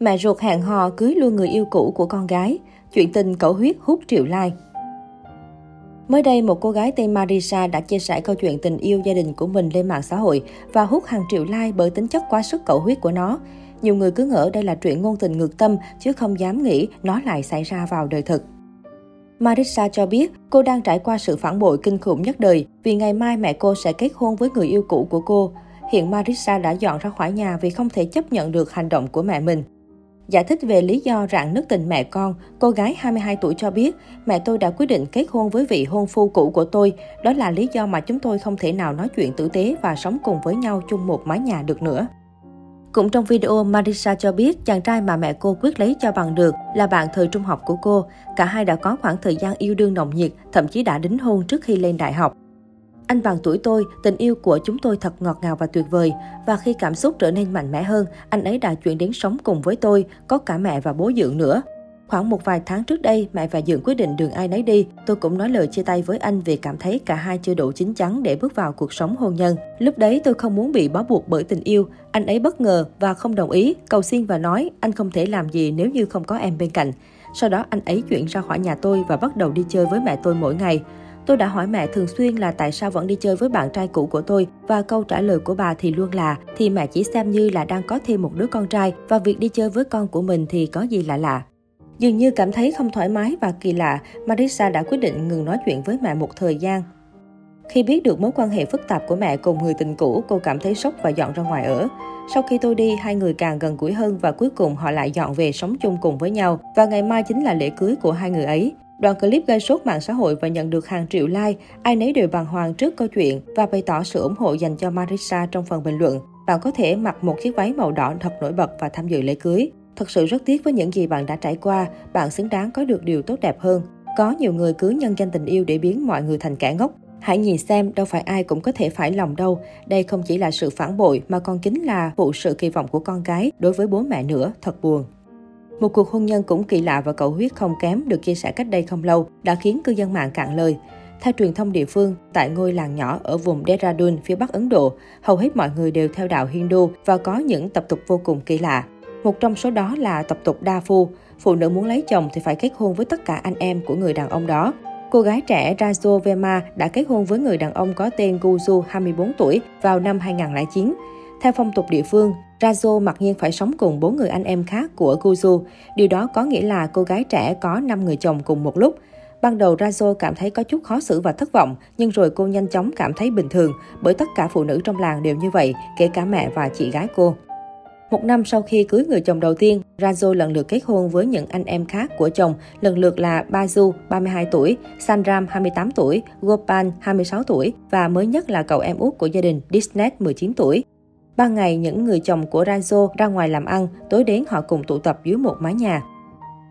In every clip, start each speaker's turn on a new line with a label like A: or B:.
A: Mẹ ruột hẹn hò cưới luôn người yêu cũ của con gái. Chuyện tình cẩu huyết hút triệu like. Mới đây, một cô gái tên Marisa đã chia sẻ câu chuyện tình yêu gia đình của mình lên mạng xã hội và hút hàng triệu like bởi tính chất quá sức cẩu huyết của nó. Nhiều người cứ ngỡ đây là chuyện ngôn tình ngược tâm, chứ không dám nghĩ nó lại xảy ra vào đời thực. Marisa cho biết cô đang trải qua sự phản bội kinh khủng nhất đời vì ngày mai mẹ cô sẽ kết hôn với người yêu cũ của cô. Hiện Marisa đã dọn ra khỏi nhà vì không thể chấp nhận được hành động của mẹ mình. Giải thích về lý do rạn nứt tình mẹ con, cô gái 22 tuổi cho biết, mẹ tôi đã quyết định kết hôn với vị hôn phu cũ của tôi. Đó là lý do mà chúng tôi không thể nào nói chuyện tử tế và sống cùng với nhau chung một mái nhà được nữa. Cũng trong video, Marisa cho biết chàng trai mà mẹ cô quyết lấy cho bằng được là bạn thời trung học của cô. Cả hai đã có khoảng thời gian yêu đương nồng nhiệt, thậm chí đã đính hôn trước khi lên đại học. Anh bằng tuổi tôi, tình yêu của chúng tôi thật ngọt ngào và tuyệt vời. Và khi cảm xúc trở nên mạnh mẽ hơn, anh ấy đã chuyển đến sống cùng với tôi, có cả mẹ và bố dưỡng nữa. Khoảng một vài tháng trước đây, mẹ và Dượng quyết định đường ai nấy đi. Tôi cũng nói lời chia tay với anh vì cảm thấy cả hai chưa đủ chín chắn để bước vào cuộc sống hôn nhân. Lúc đấy tôi không muốn bị bó buộc bởi tình yêu. Anh ấy bất ngờ và không đồng ý, cầu xin và nói anh không thể làm gì nếu như không có em bên cạnh. Sau đó anh ấy chuyển ra khỏi nhà tôi và bắt đầu đi chơi với mẹ tôi mỗi ngày. Tôi đã hỏi mẹ thường xuyên là tại sao vẫn đi chơi với bạn trai cũ của tôi và câu trả lời của bà thì luôn là thì mẹ chỉ xem như là đang có thêm một đứa con trai và việc đi chơi với con của mình thì có gì lạ lạ. Dường như cảm thấy không thoải mái và kỳ lạ, marissa đã quyết định ngừng nói chuyện với mẹ một thời gian. Khi biết được mối quan hệ phức tạp của mẹ cùng người tình cũ, cô cảm thấy sốc và dọn ra ngoài ở. Sau khi tôi đi, hai người càng gần gũi hơn và cuối cùng họ lại dọn về sống chung cùng với nhau. Và ngày mai chính là lễ cưới của hai người ấy. Đoạn clip gây sốt mạng xã hội và nhận được hàng triệu like, ai nấy đều bàng hoàng trước câu chuyện và bày tỏ sự ủng hộ dành cho Marisa trong phần bình luận. Bạn có thể mặc một chiếc váy màu đỏ thật nổi bật và tham dự lễ cưới. Thật sự rất tiếc với những gì bạn đã trải qua, bạn xứng đáng có được điều tốt đẹp hơn. Có nhiều người cứ nhân danh tình yêu để biến mọi người thành kẻ ngốc. Hãy nhìn xem, đâu phải ai cũng có thể phải lòng đâu. Đây không chỉ là sự phản bội mà còn chính là phụ sự kỳ vọng của con cái đối với bố mẹ nữa. Thật buồn. Một cuộc hôn nhân cũng kỳ lạ và cầu huyết không kém được chia sẻ cách đây không lâu đã khiến cư dân mạng cạn lời. Theo truyền thông địa phương, tại ngôi làng nhỏ ở vùng Dehradun, phía bắc Ấn Độ, hầu hết mọi người đều theo đạo Hindu và có những tập tục vô cùng kỳ lạ. Một trong số đó là tập tục đa phu. Phụ nữ muốn lấy chồng thì phải kết hôn với tất cả anh em của người đàn ông đó. Cô gái trẻ Rajo Verma đã kết hôn với người đàn ông có tên Guzu 24 tuổi vào năm 2009. Theo phong tục địa phương, Razo mặc nhiên phải sống cùng bốn người anh em khác của Guzu. Điều đó có nghĩa là cô gái trẻ có 5 người chồng cùng một lúc. Ban đầu Razo cảm thấy có chút khó xử và thất vọng, nhưng rồi cô nhanh chóng cảm thấy bình thường, bởi tất cả phụ nữ trong làng đều như vậy, kể cả mẹ và chị gái cô. Một năm sau khi cưới người chồng đầu tiên, Razo lần lượt kết hôn với những anh em khác của chồng, lần lượt là Bazu, 32 tuổi, Sanram, 28 tuổi, Gopal, 26 tuổi và mới nhất là cậu em út của gia đình, Disney, 19 tuổi. Ban ngày, những người chồng của Razo ra ngoài làm ăn, tối đến họ cùng tụ tập dưới một mái nhà.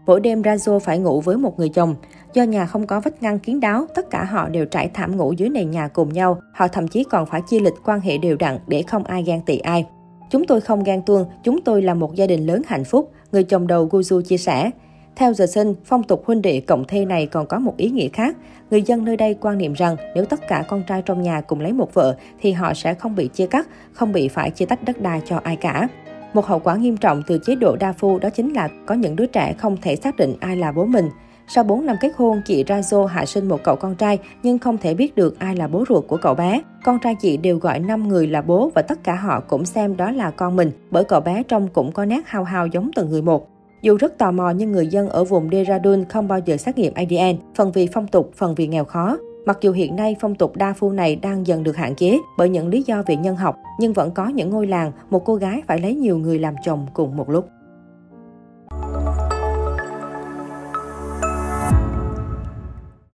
A: Mỗi đêm Razo phải ngủ với một người chồng. Do nhà không có vách ngăn kiến đáo, tất cả họ đều trải thảm ngủ dưới nền nhà cùng nhau. Họ thậm chí còn phải chia lịch quan hệ đều đặn để không ai ghen tị ai. Chúng tôi không ghen tuông, chúng tôi là một gia đình lớn hạnh phúc, người chồng đầu Guzu chia sẻ. Theo giờ sinh, phong tục huynh đệ cộng thê này còn có một ý nghĩa khác. Người dân nơi đây quan niệm rằng nếu tất cả con trai trong nhà cùng lấy một vợ thì họ sẽ không bị chia cắt, không bị phải chia tách đất đai cho ai cả. Một hậu quả nghiêm trọng từ chế độ đa phu đó chính là có những đứa trẻ không thể xác định ai là bố mình. Sau 4 năm kết hôn, chị Razo hạ sinh một cậu con trai nhưng không thể biết được ai là bố ruột của cậu bé. Con trai chị đều gọi 5 người là bố và tất cả họ cũng xem đó là con mình bởi cậu bé trông cũng có nét hao hao giống từng người một. Dù rất tò mò nhưng người dân ở vùng Dehradun không bao giờ xét nghiệm ADN, phần vì phong tục, phần vì nghèo khó. Mặc dù hiện nay phong tục đa phu này đang dần được hạn chế bởi những lý do về nhân học, nhưng vẫn có những ngôi làng, một cô gái phải lấy nhiều người làm chồng cùng một lúc.